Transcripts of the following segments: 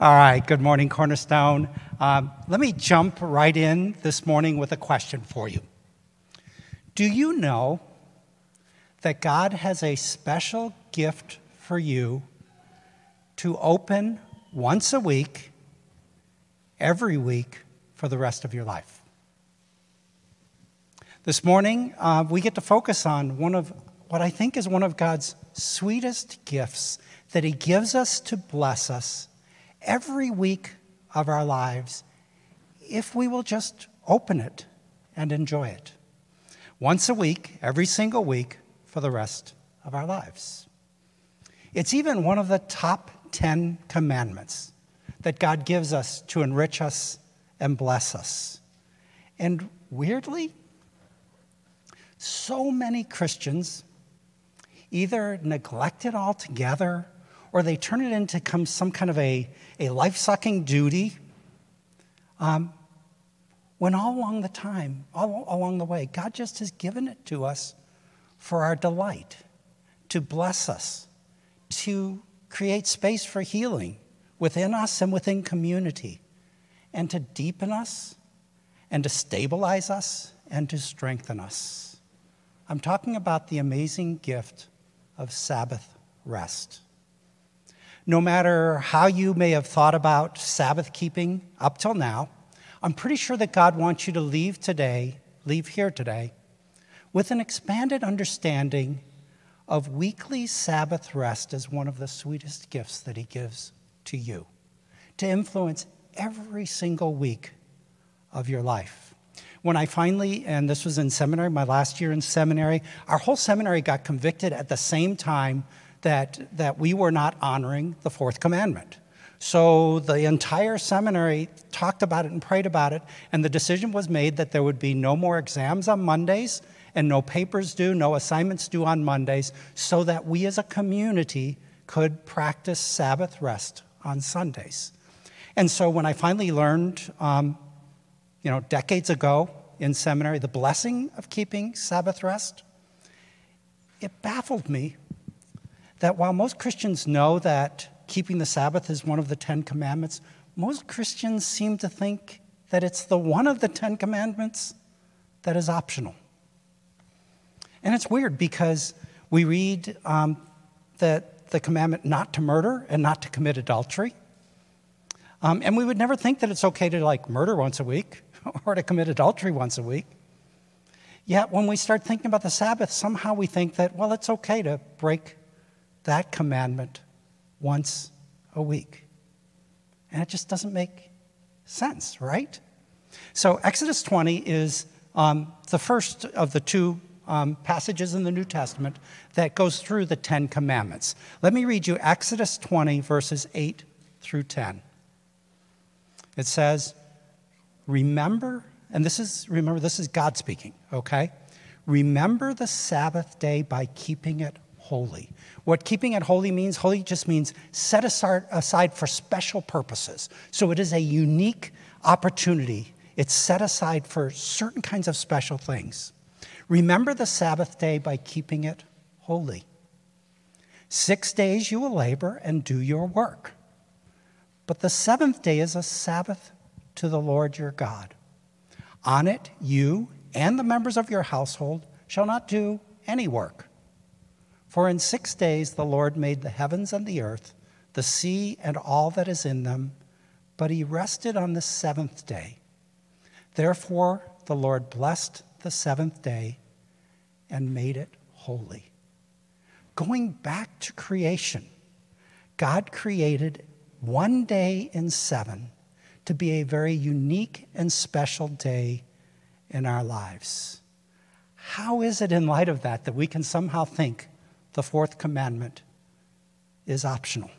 All right, good morning, Cornerstone. Um, let me jump right in this morning with a question for you. Do you know that God has a special gift for you to open once a week, every week, for the rest of your life? This morning, uh, we get to focus on one of what I think is one of God's sweetest gifts that He gives us to bless us every week of our lives if we will just open it and enjoy it. Once a week, every single week, for the rest of our lives. It's even one of the top 10 commandments that God gives us to enrich us and bless us. And weirdly, so many Christians either neglect it altogether or they turn it into some kind of a, a life sucking duty. Um, when all along the time, all along the way, God just has given it to us for our delight, to bless us, to create space for healing within us and within community, and to deepen us, and to stabilize us, and to strengthen us. I'm talking about the amazing gift of Sabbath rest no matter how you may have thought about Sabbath keeping up till now, I'm pretty sure that God wants you to leave today, leave here today, with an expanded understanding of weekly Sabbath rest as one of the sweetest gifts that He gives to you to influence every single week of your life. When I finally, and this was in seminary, my last year in seminary, our whole seminary got convicted at the same time that, that we were not honoring the fourth commandment. So the entire seminary talked about it and prayed about it, and the decision was made that there would be no more exams on Mondays and no papers due, no assignments due on Mondays, so that we as a community could practice Sabbath rest on Sundays. And so when I finally learned, um, you know, decades ago in seminary, the blessing of keeping Sabbath rest, it baffled me that while most Christians know that keeping the Sabbath is one of the Ten Commandments, most Christians seem to think that it's the one of the Ten Commandments that is optional. And it's weird because we read um, that the commandment not to murder and not to commit adultery. Um, and we would never think that it's okay to like murder once a week or to commit adultery once a week. Yet when we start thinking about the Sabbath, somehow we think that, well, it's okay to break that commandment once a week. And it just doesn't make sense, right? So, Exodus 20 is um, the first of the two um, passages in the New Testament that goes through the Ten Commandments. Let me read you Exodus 20, verses 8 through 10. It says, Remember, and this is, remember, this is God speaking, okay? Remember the Sabbath day by keeping it holy. What keeping it holy means, holy just means set aside for special purposes. So it is a unique opportunity. It's set aside for certain kinds of special things. Remember the Sabbath day by keeping it holy. Six days you will labor and do your work. But the seventh day is a Sabbath to the Lord your God. On it, you and the members of your household shall not do any work. For in six days the Lord made the heavens and the earth, the sea and all that is in them, but he rested on the seventh day. Therefore the Lord blessed the seventh day and made it holy. Going back to creation, God created one day in seven to be a very unique and special day in our lives. How is it, in light of that, that we can somehow think the fourth commandment is optional.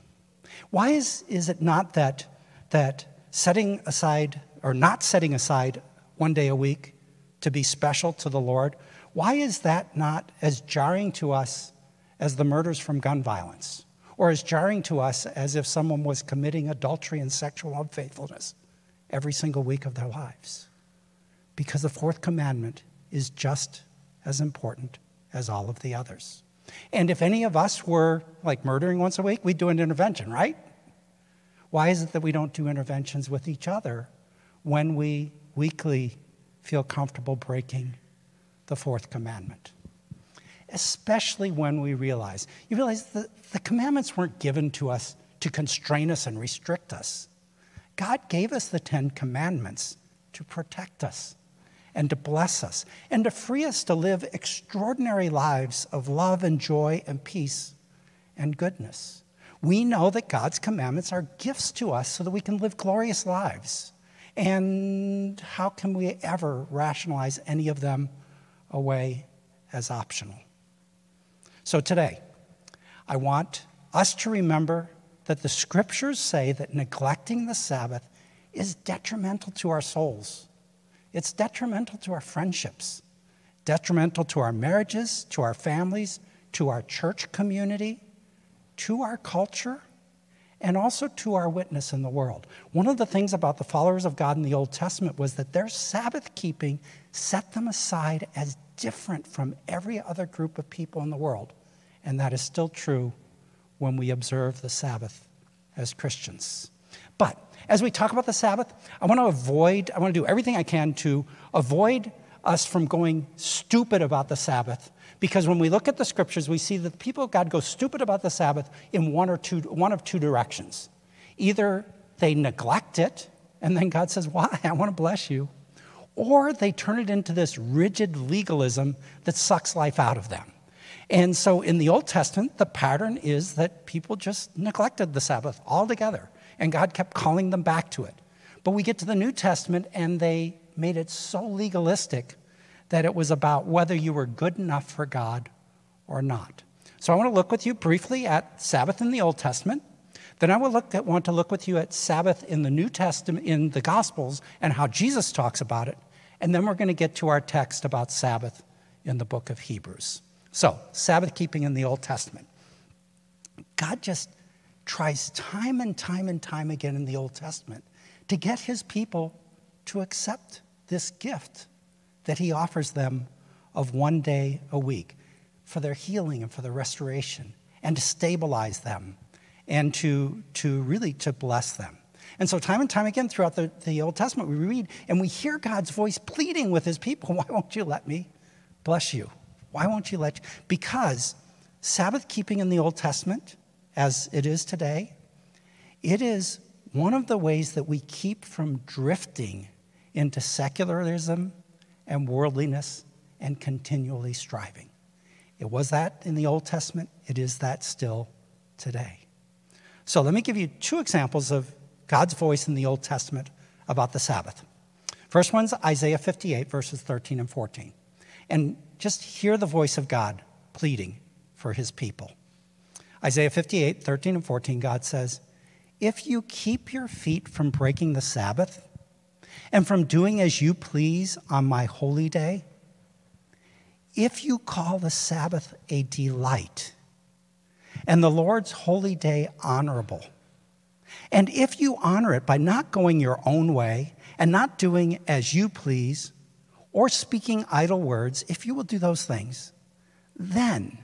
Why is, is it not that, that setting aside or not setting aside one day a week to be special to the Lord, why is that not as jarring to us as the murders from gun violence? Or as jarring to us as if someone was committing adultery and sexual unfaithfulness every single week of their lives? Because the fourth commandment is just as important as all of the others. And if any of us were like murdering once a week, we'd do an intervention, right? Why is it that we don't do interventions with each other when we weekly feel comfortable breaking the fourth commandment? Especially when we realize, you realize that the commandments weren't given to us to constrain us and restrict us. God gave us the Ten Commandments to protect us and to bless us and to free us to live extraordinary lives of love and joy and peace and goodness. We know that God's commandments are gifts to us so that we can live glorious lives. And how can we ever rationalize any of them away as optional? So today, I want us to remember that the scriptures say that neglecting the Sabbath is detrimental to our souls. It's detrimental to our friendships, detrimental to our marriages, to our families, to our church community, to our culture, and also to our witness in the world. One of the things about the followers of God in the Old Testament was that their Sabbath keeping set them aside as different from every other group of people in the world. And that is still true when we observe the Sabbath as Christians. But as we talk about the Sabbath, I want to avoid, I want to do everything I can to avoid us from going stupid about the Sabbath. Because when we look at the scriptures, we see that the people of God go stupid about the Sabbath in one or two, one of two directions. Either they neglect it, and then God says, Why? I want to bless you. Or they turn it into this rigid legalism that sucks life out of them. And so in the Old Testament, the pattern is that people just neglected the Sabbath altogether and God kept calling them back to it. But we get to the New Testament, and they made it so legalistic that it was about whether you were good enough for God or not. So I want to look with you briefly at Sabbath in the Old Testament. Then I will look at, want to look with you at Sabbath in the New Testament, in the Gospels, and how Jesus talks about it. And then we're going to get to our text about Sabbath in the book of Hebrews. So, Sabbath keeping in the Old Testament. God just tries time and time and time again in the Old Testament to get his people to accept this gift that he offers them of one day a week for their healing and for their restoration and to stabilize them and to, to really to bless them. And so time and time again throughout the, the Old Testament, we read and we hear God's voice pleading with his people, why won't you let me bless you? Why won't you let you? Because Sabbath keeping in the Old Testament as it is today, it is one of the ways that we keep from drifting into secularism and worldliness and continually striving. It was that in the Old Testament, it is that still today. So let me give you two examples of God's voice in the Old Testament about the Sabbath. First one's Isaiah 58, verses 13 and 14. And just hear the voice of God pleading for his people. Isaiah 58, 13 and 14, God says, If you keep your feet from breaking the Sabbath and from doing as you please on my holy day, if you call the Sabbath a delight and the Lord's holy day honorable, and if you honor it by not going your own way and not doing as you please or speaking idle words, if you will do those things, then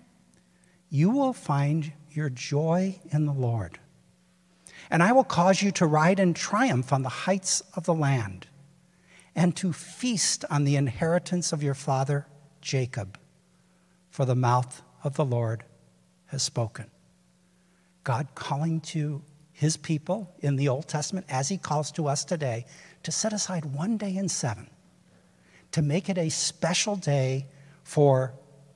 you will find your joy in the Lord. And I will cause you to ride in triumph on the heights of the land, and to feast on the inheritance of your father Jacob, for the mouth of the Lord has spoken. God calling to his people in the Old Testament, as he calls to us today, to set aside one day in seven, to make it a special day for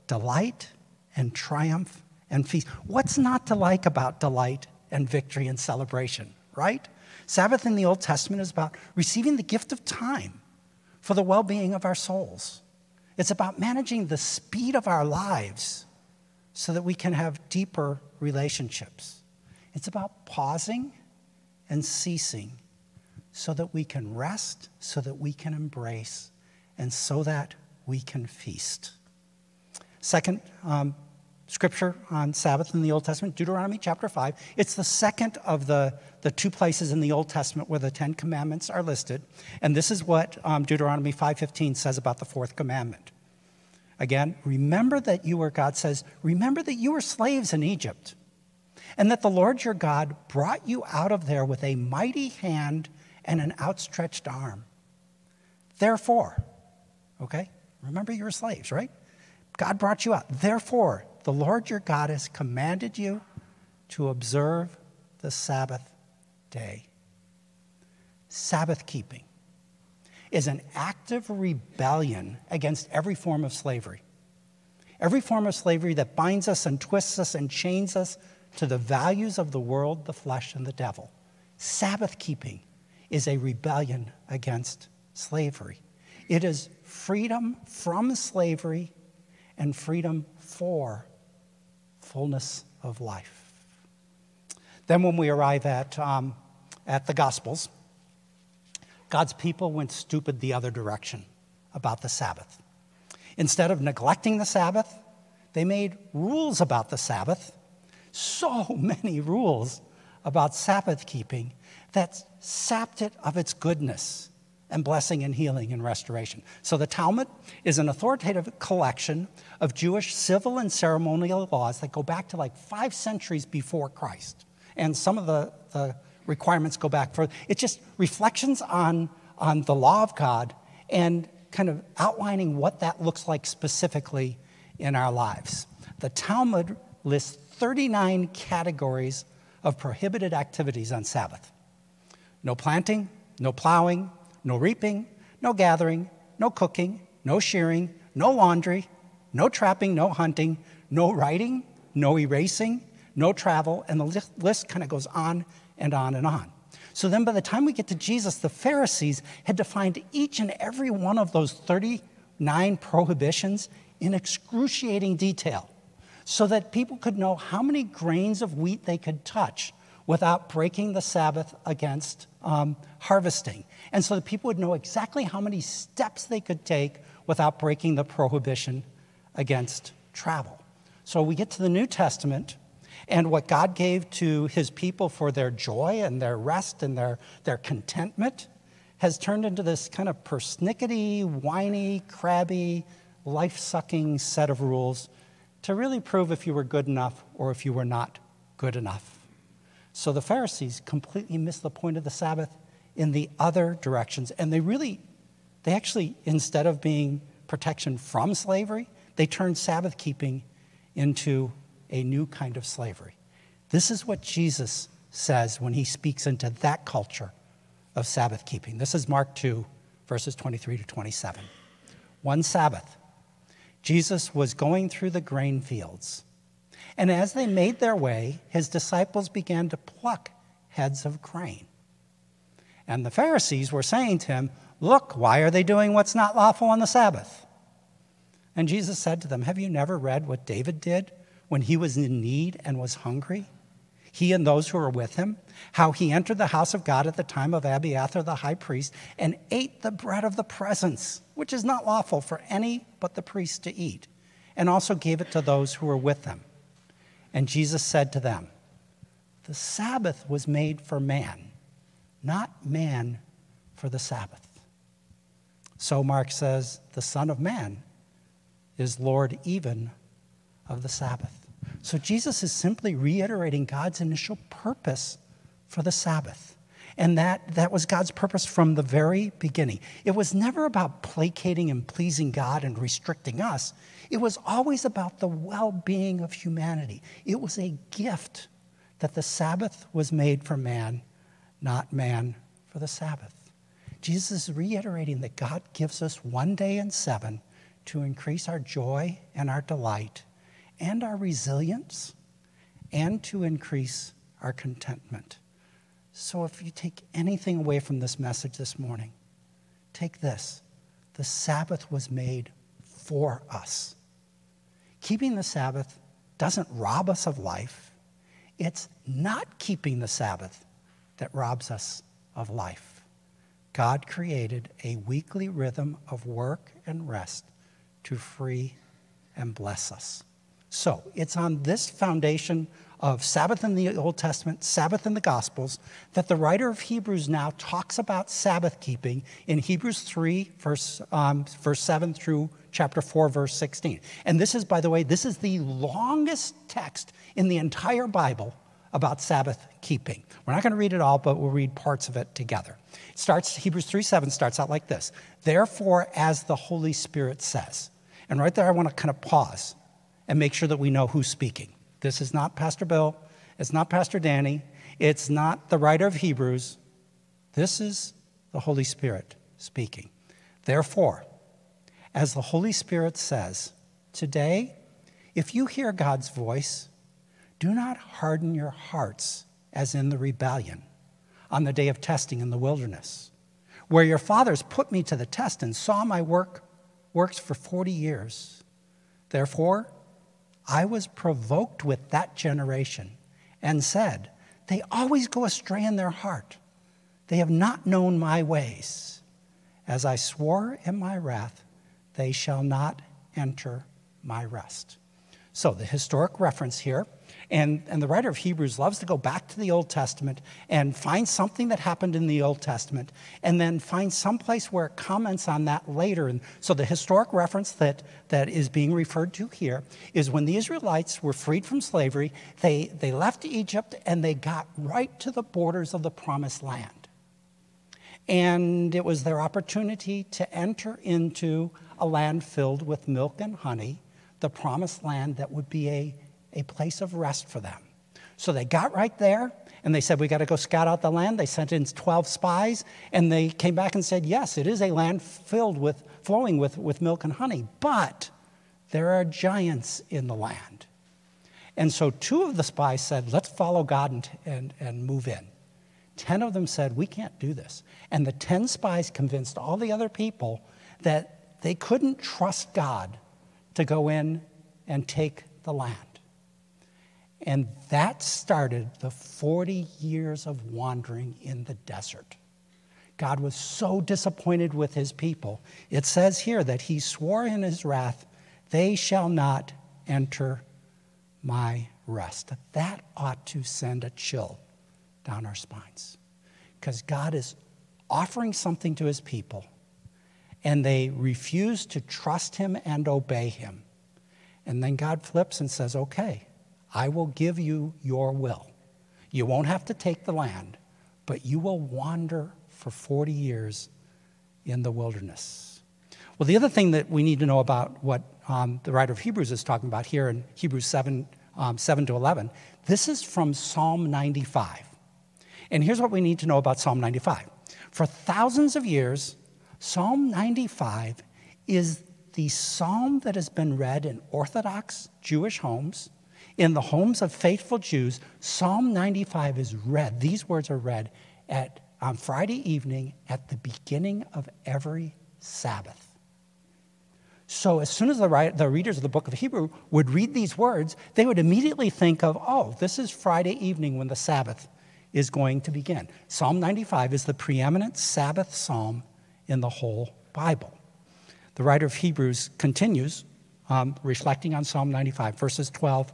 delight and triumph and feast. What's not to like about delight and victory and celebration, right? Sabbath in the Old Testament is about receiving the gift of time for the well being of our souls. It's about managing the speed of our lives so that we can have deeper relationships. It's about pausing and ceasing so that we can rest, so that we can embrace, and so that we can feast. Second, um, scripture on Sabbath in the Old Testament, Deuteronomy chapter 5. It's the second of the, the two places in the Old Testament where the Ten Commandments are listed. And this is what um, Deuteronomy 5.15 says about the fourth commandment. Again, remember that you were, God says, remember that you were slaves in Egypt. and that the Lord your God brought you out of there with a mighty hand and an outstretched arm. Therefore, okay, remember you're slaves, right? God brought you out. Therefore, the Lord your God has commanded you to observe the Sabbath day. Sabbath keeping is an active rebellion against every form of slavery. Every form of slavery that binds us and twists us and chains us to the values of the world, the flesh, and the devil. Sabbath keeping is a rebellion against slavery. It is freedom from slavery and freedom for fullness of life. Then, when we arrive at, um, at the Gospels, God's people went stupid the other direction about the Sabbath. Instead of neglecting the Sabbath, they made rules about the Sabbath, so many rules about Sabbath keeping that sapped it of its goodness and blessing and healing and restoration. So the Talmud is an authoritative collection of Jewish civil and ceremonial laws that go back to like five centuries before Christ. And some of the, the requirements go back further. It's just reflections on, on the law of God and kind of outlining what that looks like specifically in our lives. The Talmud lists 39 categories of prohibited activities on Sabbath no planting, no plowing, no reaping, no gathering, no cooking, no shearing, no laundry, no trapping, no hunting, no writing, no erasing, no travel, and the list kind of goes on and on and on. So then by the time we get to Jesus, the Pharisees had defined each and every one of those 39 prohibitions in excruciating detail so that people could know how many grains of wheat they could touch without breaking the Sabbath against um, harvesting. And so the people would know exactly how many steps they could take without breaking the prohibition against travel. So we get to the New Testament, and what God gave to his people for their joy and their rest and their, their contentment has turned into this kind of persnickety, whiny, crabby, life sucking set of rules to really prove if you were good enough or if you were not good enough. So the Pharisees completely missed the point of the Sabbath in the other directions. And they really, they actually, instead of being protection from slavery, they turned Sabbath keeping into a new kind of slavery. This is what Jesus says when he speaks into that culture of Sabbath keeping. This is Mark 2, verses 23 to 27. One Sabbath, Jesus was going through the grain fields. And as they made their way, his disciples began to pluck heads of grain. And the Pharisees were saying to him, Look, why are they doing what's not lawful on the Sabbath? And Jesus said to them, Have you never read what David did when he was in need and was hungry? He and those who were with him, how he entered the house of God at the time of Abiathar the high priest and ate the bread of the presence, which is not lawful for any but the priest to eat, and also gave it to those who were with them. And Jesus said to them, The Sabbath was made for man, not man for the Sabbath. So Mark says, The Son of Man is Lord even of the Sabbath. So Jesus is simply reiterating God's initial purpose for the Sabbath. And that, that was God's purpose from the very beginning. It was never about placating and pleasing God and restricting us. It was always about the well being of humanity. It was a gift that the Sabbath was made for man, not man for the Sabbath. Jesus is reiterating that God gives us one day in seven to increase our joy and our delight and our resilience and to increase our contentment. So, if you take anything away from this message this morning, take this the Sabbath was made for us. Keeping the Sabbath doesn't rob us of life, it's not keeping the Sabbath that robs us of life. God created a weekly rhythm of work and rest to free and bless us. So it's on this foundation of Sabbath in the Old Testament, Sabbath in the Gospels, that the writer of Hebrews now talks about Sabbath keeping in Hebrews 3, verse, um, verse 7 through chapter 4, verse 16. And this is, by the way, this is the longest text in the entire Bible about Sabbath keeping. We're not going to read it all, but we'll read parts of it together. It starts, Hebrews 3 7 starts out like this Therefore, as the Holy Spirit says. And right there, I want to kind of pause and make sure that we know who's speaking. This is not Pastor Bill, it's not Pastor Danny, it's not the writer of Hebrews. This is the Holy Spirit speaking. Therefore, as the Holy Spirit says, today, if you hear God's voice, do not harden your hearts as in the rebellion on the day of testing in the wilderness, where your fathers put me to the test and saw my work works for 40 years. Therefore, I was provoked with that generation and said, They always go astray in their heart. They have not known my ways. As I swore in my wrath, they shall not enter my rest. So, the historic reference here, and, and the writer of Hebrews loves to go back to the Old Testament and find something that happened in the Old Testament, and then find some place where it comments on that later. And so, the historic reference that, that is being referred to here is when the Israelites were freed from slavery, they, they left Egypt and they got right to the borders of the promised land. And it was their opportunity to enter into a land filled with milk and honey the promised land that would be a, a place of rest for them. So they got right there and they said, We got to go scout out the land. They sent in 12 spies and they came back and said, Yes, it is a land filled with, flowing with, with milk and honey, but there are giants in the land. And so two of the spies said, Let's follow God and, and, and move in. Ten of them said, We can't do this. And the 10 spies convinced all the other people that they couldn't trust God to go in and take the land. And that started the 40 years of wandering in the desert. God was so disappointed with his people. It says here that he swore in his wrath, They shall not enter my rest. That ought to send a chill down our spines. Because God is offering something to his people and they refuse to trust him and obey him. And then God flips and says, Okay, I will give you your will. You won't have to take the land, but you will wander for 40 years in the wilderness. Well, the other thing that we need to know about what um, the writer of Hebrews is talking about here in Hebrews 7, um, 7 to 11, this is from Psalm 95. And here's what we need to know about Psalm 95. For thousands of years, Psalm 95 is the psalm that has been read in Orthodox Jewish homes, in the homes of faithful Jews. Psalm 95 is read, these words are read at, on Friday evening at the beginning of every Sabbath. So, as soon as the, the readers of the book of Hebrew would read these words, they would immediately think of, oh, this is Friday evening when the Sabbath is going to begin. Psalm 95 is the preeminent Sabbath psalm in the whole Bible. The writer of Hebrews continues, um, reflecting on Psalm 95, verses 12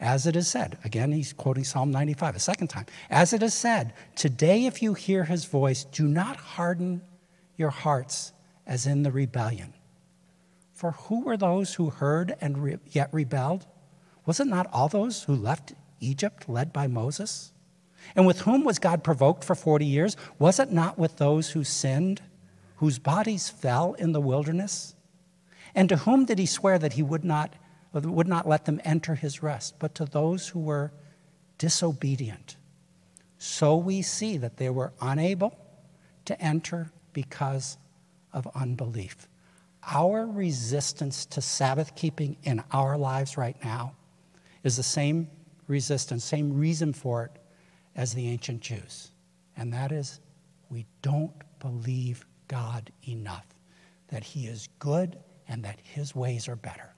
As it is said, again, he's quoting Psalm 95 a second time. As it is said, today if you hear his voice, do not harden your hearts as in the rebellion. For who were those who heard and re- yet rebelled? Was it not all those who left Egypt led by Moses? And with whom was God provoked for 40 years? Was it not with those who sinned whose bodies fell in the wilderness? And to whom did he swear that he would not, would not let them enter his rest, but to those who were disobedient? So we see that they were unable to enter because of unbelief. Our resistance to Sabbath keeping in our lives right now is the same resistance, same reason for it as the ancient Jews. And that is we don't believe God enough that He is good and that His ways are better.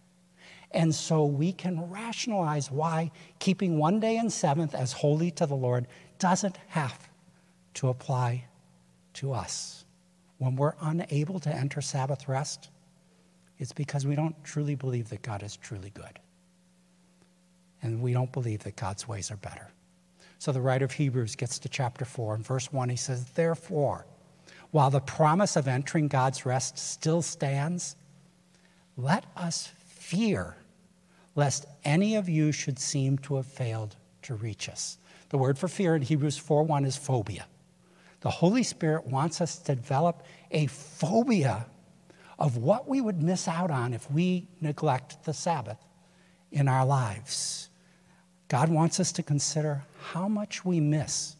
And so we can rationalize why keeping one day in seventh as holy to the Lord doesn't have to apply to us. When we're unable to enter Sabbath rest, it's because we don't truly believe that God is truly good. And we don't believe that God's ways are better. So the writer of Hebrews gets to chapter 4, and verse 1, he says, Therefore, while the promise of entering God's rest still stands, let us fear lest any of you should seem to have failed to reach us. The word for fear in Hebrews 4:1 is phobia. The Holy Spirit wants us to develop a phobia of what we would miss out on if we neglect the Sabbath in our lives. God wants us to consider how much we miss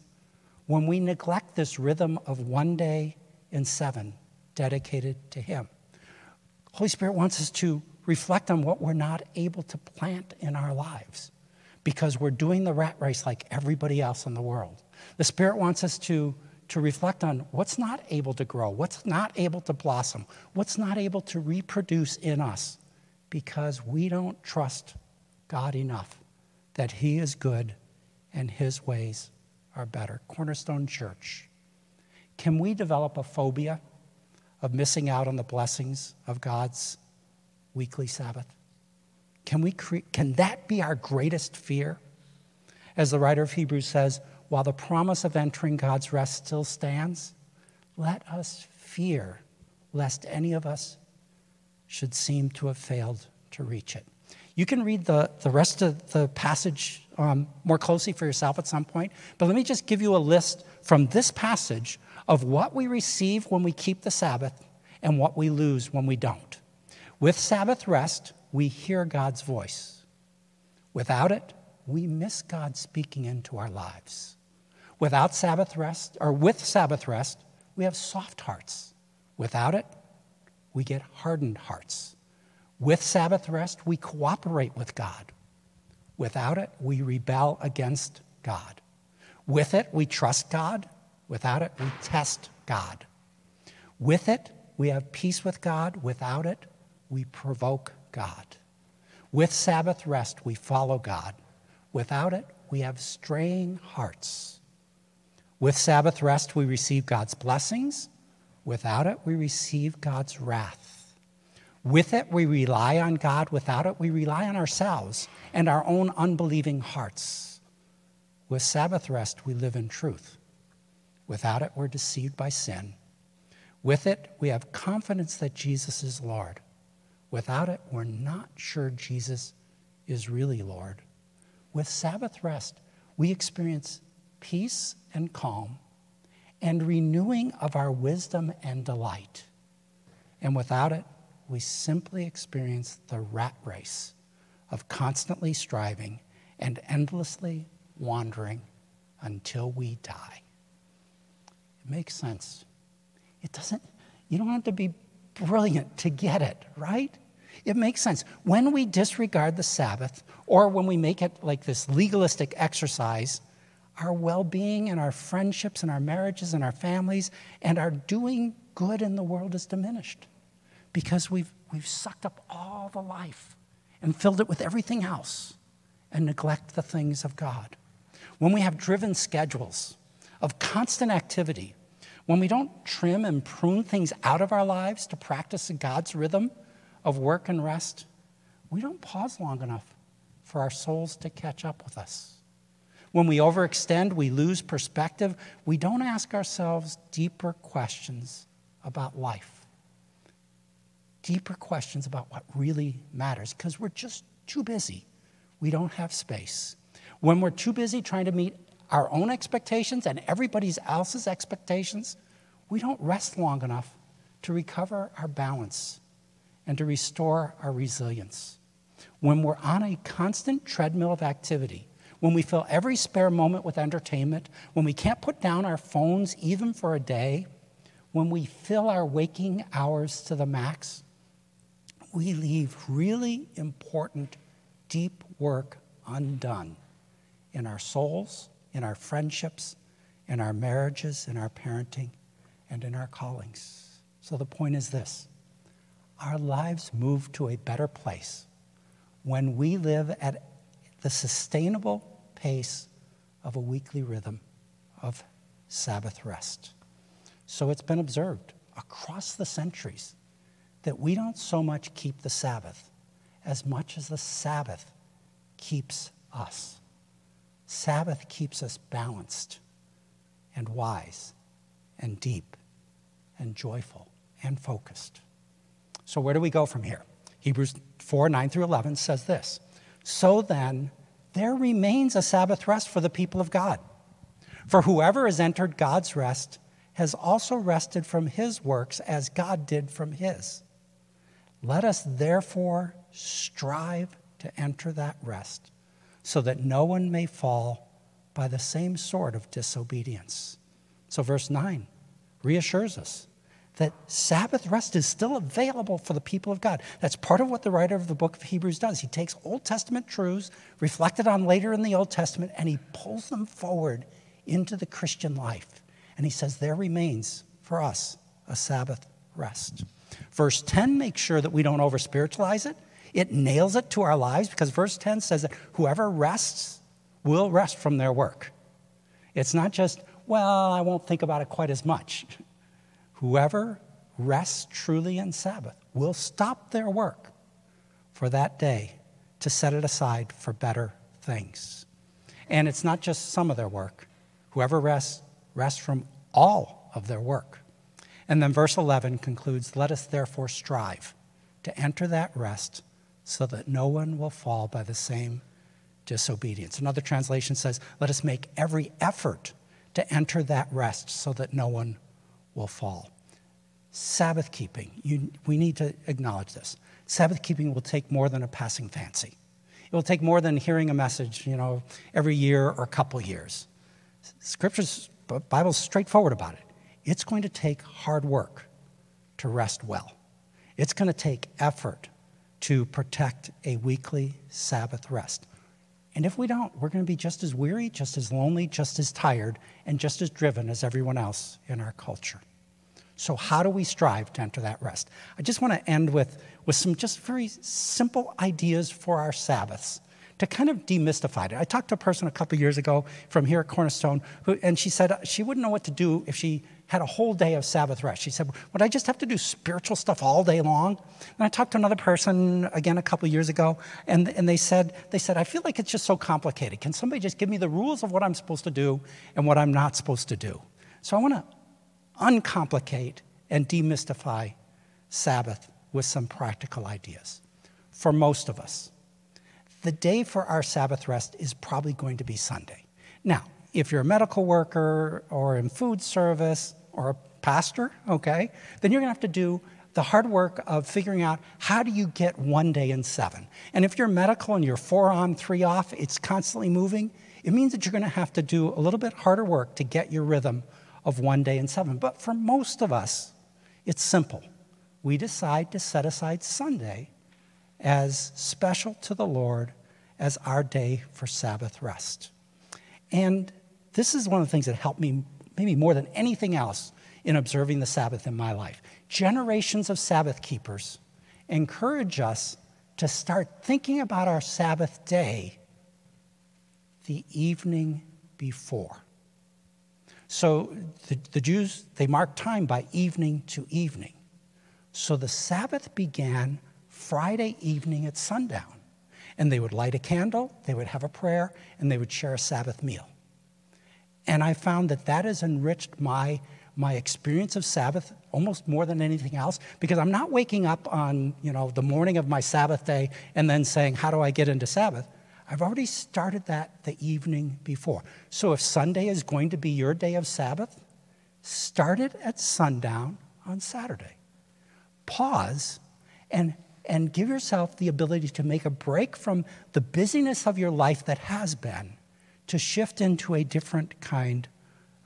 when we neglect this rhythm of one day in seven dedicated to Him. Holy Spirit wants us to reflect on what we're not able to plant in our lives because we're doing the rat race like everybody else in the world. The Spirit wants us to, to reflect on what's not able to grow, what's not able to blossom, what's not able to reproduce in us because we don't trust God enough that He is good and His ways are better. Cornerstone Church, can we develop a phobia of missing out on the blessings of God's weekly Sabbath? Can, we cre- can that be our greatest fear? As the writer of Hebrews says, while the promise of entering God's rest still stands, let us fear lest any of us should seem to have failed to reach it. You can read the, the rest of the passage um, more closely for yourself at some point, but let me just give you a list from this passage of what we receive when we keep the Sabbath and what we lose when we don't. With Sabbath rest, we hear God's voice. Without it, we miss God speaking into our lives. Without Sabbath rest, or with Sabbath rest, we have soft hearts. Without it, we get hardened hearts. With Sabbath rest, we cooperate with God. Without it, we rebel against God. With it, we trust God. Without it, we test God. With it, we have peace with God. Without it, we provoke God. With Sabbath rest, we follow God. Without it, we have straying hearts. With Sabbath rest, we receive God's blessings. Without it, we receive God's wrath. With it, we rely on God. Without it, we rely on ourselves and our own unbelieving hearts. With Sabbath rest, we live in truth. Without it, we're deceived by sin. With it, we have confidence that Jesus is Lord. Without it, we're not sure Jesus is really Lord. With Sabbath rest, we experience peace and calm and renewing of our wisdom and delight. And without it, we simply experience the rat race of constantly striving and endlessly wandering until we die. It makes sense. It doesn't, you don't have to be brilliant to get it, right? It makes sense. When we disregard the Sabbath, or when we make it like this legalistic exercise, our well being and our friendships and our marriages and our families and our doing good in the world is diminished because we've, we've sucked up all the life and filled it with everything else and neglect the things of God. When we have driven schedules, of constant activity, when we don't trim and prune things out of our lives to practice God's rhythm of work and rest, we don't pause long enough for our souls to catch up with us. When we overextend, we lose perspective. We don't ask ourselves deeper questions about life, deeper questions about what really matters, because we're just too busy. We don't have space. When we're too busy trying to meet our own expectations and everybody else's expectations, we don't rest long enough to recover our balance and to restore our resilience. When we're on a constant treadmill of activity, when we fill every spare moment with entertainment, when we can't put down our phones even for a day, when we fill our waking hours to the max, we leave really important, deep work undone in our souls in our friendships, in our marriages, in our parenting, and in our callings. So the point is this our lives move to a better place when we live at the sustainable pace of a weekly rhythm of Sabbath rest. So it's been observed across the centuries that we don't so much keep the Sabbath as much as the Sabbath keeps us. Sabbath keeps us balanced and wise and deep and joyful and focused. So, where do we go from here? Hebrews 4 9 through 11 says this So then, there remains a Sabbath rest for the people of God. For whoever has entered God's rest has also rested from his works as God did from his. Let us therefore strive to enter that rest so that no one may fall by the same sort of disobedience. So, verse 9 reassures us that Sabbath rest is still available for the people of God. That's part of what the writer of the book of Hebrews does. He takes Old Testament truths reflected on later in the Old Testament and he pulls them forward into the Christian life. And he says, There remains for us a Sabbath rest. Verse 10 makes sure that we don't over spiritualize it. It nails it to our lives because verse 10 says that whoever rests will rest from their work. It's not just, well, I won't think about it quite as much. Whoever rests truly in Sabbath will stop their work for that day to set it aside for better things. And it's not just some of their work. Whoever rests, rests from all of their work. And then verse 11 concludes Let us therefore strive to enter that rest so that no one will fall by the same disobedience. Another translation says, Let us make every effort to enter that rest so that no one will fall. Sabbath keeping, you, we need to acknowledge this. Sabbath keeping will take more than a passing fancy. It will take more than hearing a message, you know, every year or a couple years. Scripture's Bible's straightforward about it. It's going to take hard work to rest well. It's going to take effort to protect a weekly Sabbath rest. And if we don't, we're going to be just as weary, just as lonely, just as tired, and just as driven as everyone else in our culture. So, how do we strive to enter that rest? I just want to end with, with some just very simple ideas for our Sabbaths to kind of demystify it. I talked to a person a couple years ago from here at Cornerstone, who, and she said uh, she wouldn't know what to do if she had a whole day of Sabbath rest. She said, Would I just have to do spiritual stuff all day long? And I talked to another person again a couple years ago, and, and they, said, they said, I feel like it's just so complicated. Can somebody just give me the rules of what I'm supposed to do and what I'm not supposed to do? So I want to uncomplicate and demystify Sabbath with some practical ideas. For most of us, the day for our Sabbath rest is probably going to be Sunday. Now, if you're a medical worker or in food service or a pastor, okay, then you're going to have to do the hard work of figuring out how do you get one day in seven. And if you're medical and you're four on, three off, it's constantly moving, it means that you're going to have to do a little bit harder work to get your rhythm of one day in seven. But for most of us, it's simple. We decide to set aside Sunday as special to the Lord as our day for Sabbath rest. And this is one of the things that helped me, maybe more than anything else, in observing the Sabbath in my life. Generations of Sabbath keepers encourage us to start thinking about our Sabbath day the evening before. So the, the Jews, they marked time by evening to evening. So the Sabbath began Friday evening at sundown. And they would light a candle, they would have a prayer, and they would share a Sabbath meal. And I found that that has enriched my, my experience of Sabbath almost more than anything else because I'm not waking up on you know, the morning of my Sabbath day and then saying, How do I get into Sabbath? I've already started that the evening before. So if Sunday is going to be your day of Sabbath, start it at sundown on Saturday. Pause and and give yourself the ability to make a break from the busyness of your life that has been to shift into a different kind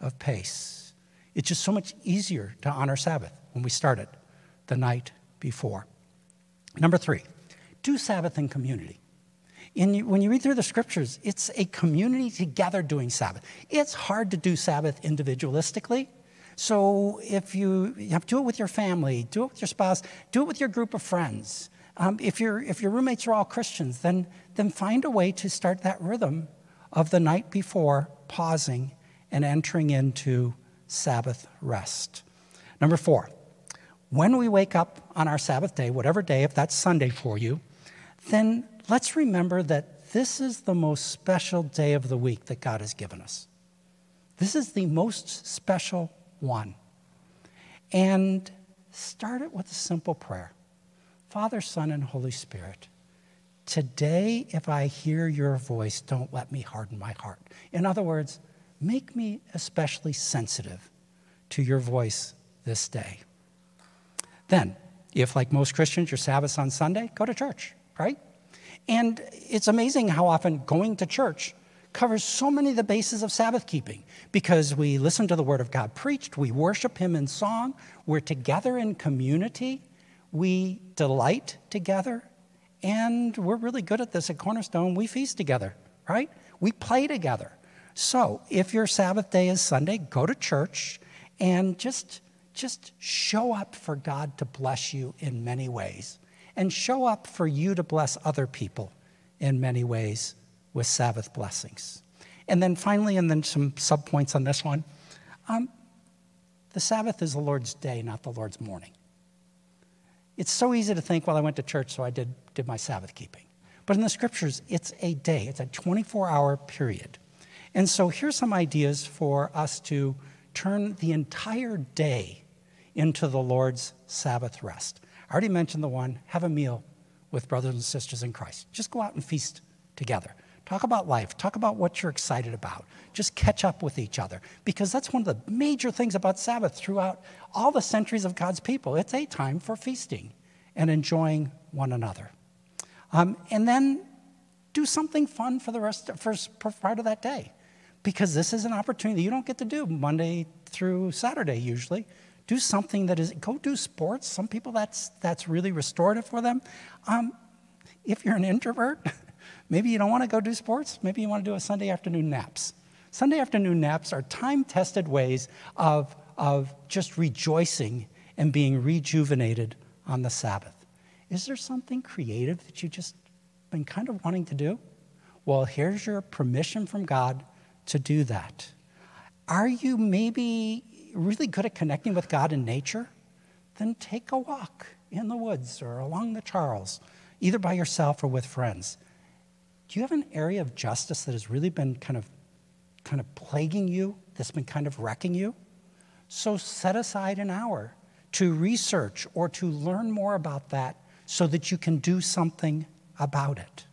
of pace. It's just so much easier to honor Sabbath when we start it the night before. Number three, do Sabbath in community. In, when you read through the scriptures, it's a community together doing Sabbath. It's hard to do Sabbath individualistically. So if you, you have do it with your family, do it with your spouse, do it with your group of friends. Um, if, your if your roommates are all Christians, then, then find a way to start that rhythm of the night before pausing and entering into Sabbath rest. Number four, when we wake up on our Sabbath day, whatever day, if that's Sunday for you, then let's remember that this is the most special day of the week that God has given us. This is the most special one. And start it with a simple prayer Father, Son, and Holy Spirit, today, if I hear your voice, don't let me harden my heart. In other words, make me especially sensitive to your voice this day. Then, if like most Christians, your Sabbath's on Sunday, go to church, right? And it's amazing how often going to church covers so many of the bases of Sabbath keeping because we listen to the Word of God preached, we worship Him in song, we're together in community, we delight together, and we're really good at this at Cornerstone. We feast together, right? We play together. So if your Sabbath day is Sunday, go to church and just, just show up for God to bless you in many ways and show up for you to bless other people in many ways with Sabbath blessings. And then finally, and then some subpoints on this one um, the Sabbath is the Lord's day, not the Lord's morning. It's so easy to think, well, I went to church, so I did, did my Sabbath keeping. But in the scriptures, it's a day, it's a 24 hour period. And so here's some ideas for us to turn the entire day into the Lord's Sabbath rest. I already mentioned the one have a meal with brothers and sisters in Christ. Just go out and feast together. Talk about life. Talk about what you're excited about. Just catch up with each other. Because that's one of the major things about Sabbath throughout all the centuries of God's people. It's a time for feasting and enjoying one another. Um, and then do something fun for the rest, for, for part of that day. Because this is an opportunity you don't get to do Monday through Saturday usually. Do something that is, go do sports. Some people that's, that's really restorative for them. Um, if you're an introvert, Maybe you don't want to go do sports. Maybe you want to do a Sunday afternoon naps. Sunday afternoon naps are time tested ways of, of just rejoicing and being rejuvenated on the Sabbath. Is there something creative that you've just been kind of wanting to do? Well, here's your permission from God to do that. Are you maybe really good at connecting with God in nature? Then take a walk in the woods or along the Charles, either by yourself or with friends do you have an area of justice that has really been kind of, kind of plaguing you, that's been kind of wrecking you? So set aside an hour to research or to learn more about that so that you can do something about it.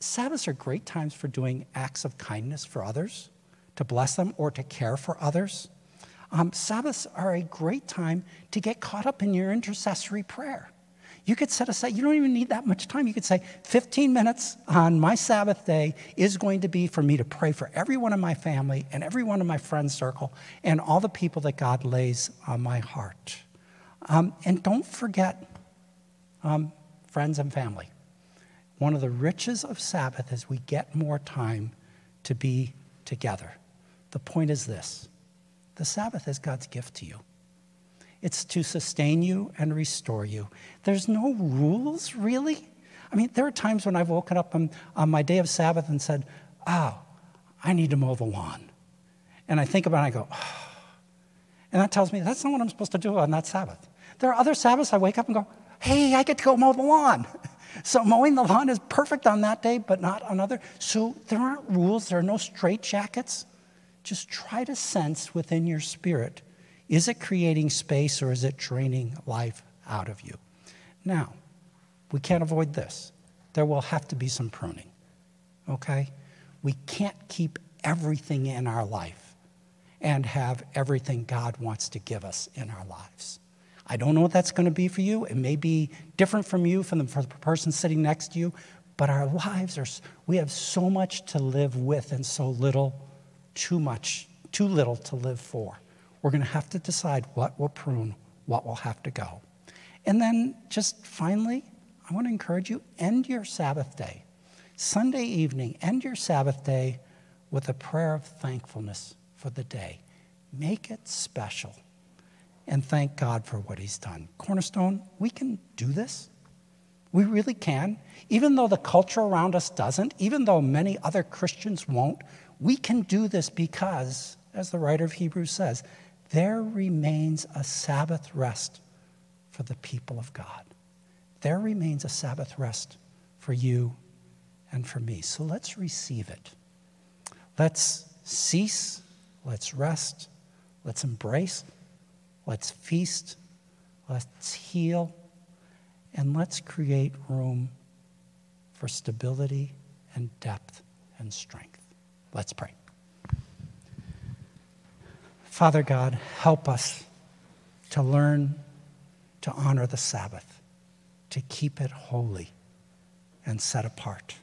Sabbaths are great times for doing acts of kindness for others, to bless them, or to care for others. Um, Sabbaths are a great time to get caught up in your intercessory prayer. You could set aside, you don't even need that much time. You could say, 15 minutes on my Sabbath day is going to be for me to pray for everyone in my family and everyone in my friend circle and all the people that God lays on my heart. Um, and don't forget um, friends and family. One of the riches of Sabbath is we get more time to be together. The point is this the Sabbath is God's gift to you. It's to sustain you and restore you. There's no rules, really. I mean, there are times when I've woken up on, on my day of Sabbath and said, Oh, I need to mow the lawn. And I think about it and I go, oh. And that tells me that's not what I'm supposed to do on that Sabbath. There are other Sabbaths I wake up and go, Hey, I get to go mow the lawn. So mowing the lawn is perfect on that day, but not on other. So there aren't rules, there are no straitjackets. Just try to sense within your spirit is it creating space or is it draining life out of you? Now, we can't avoid this. There will have to be some pruning, okay? We can't keep everything in our life and have everything God wants to give us in our lives. I don't know what that's going to be for you. It may be different from you, from the, for the person sitting next to you, but our lives are, we have so much to live with and so little, too much, too little to live for. We're going to have to decide what will prune, what will have to go. And then just finally, I want to encourage you end your Sabbath day. Sunday evening, end your Sabbath day with a prayer of thankfulness for the day. Make it special and thank God for what He's done. Cornerstone, we can do this. We really can. Even though the culture around us doesn't, even though many other Christians won't, we can do this because, as the writer of Hebrews says, there remains a Sabbath rest for the people of God. There remains a Sabbath rest for you and for me. So let's receive it. Let's cease, let's rest, let's embrace, let's feast, let's heal, and let's create room for stability and depth and strength. Let's pray. Father God, help us to learn to honor the Sabbath, to keep it holy and set apart.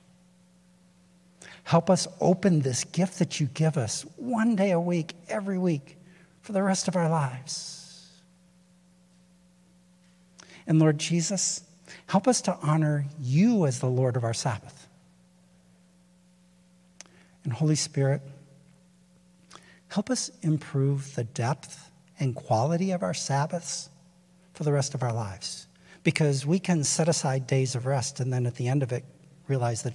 Help us open this gift that you give us one day a week, every week, for the rest of our lives. And Lord Jesus, help us to honor you as the Lord of our Sabbath. And Holy Spirit, help us improve the depth and quality of our Sabbaths for the rest of our lives. Because we can set aside days of rest and then at the end of it realize that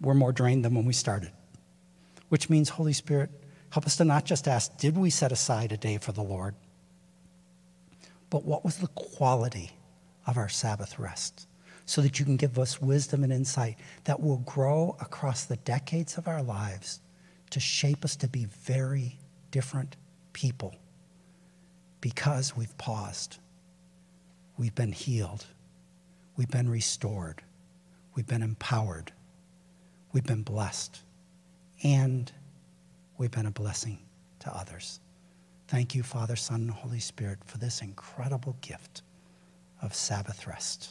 we're more drained than when we started. Which means, Holy Spirit, help us to not just ask, did we set aside a day for the Lord? But what was the quality of our Sabbath rest? So that you can give us wisdom and insight that will grow across the decades of our lives to shape us to be very different people. Because we've paused, we've been healed, we've been restored, we've been empowered. We've been blessed. And we've been a blessing to others. Thank you, Father, Son, and Holy Spirit, for this incredible gift of Sabbath rest.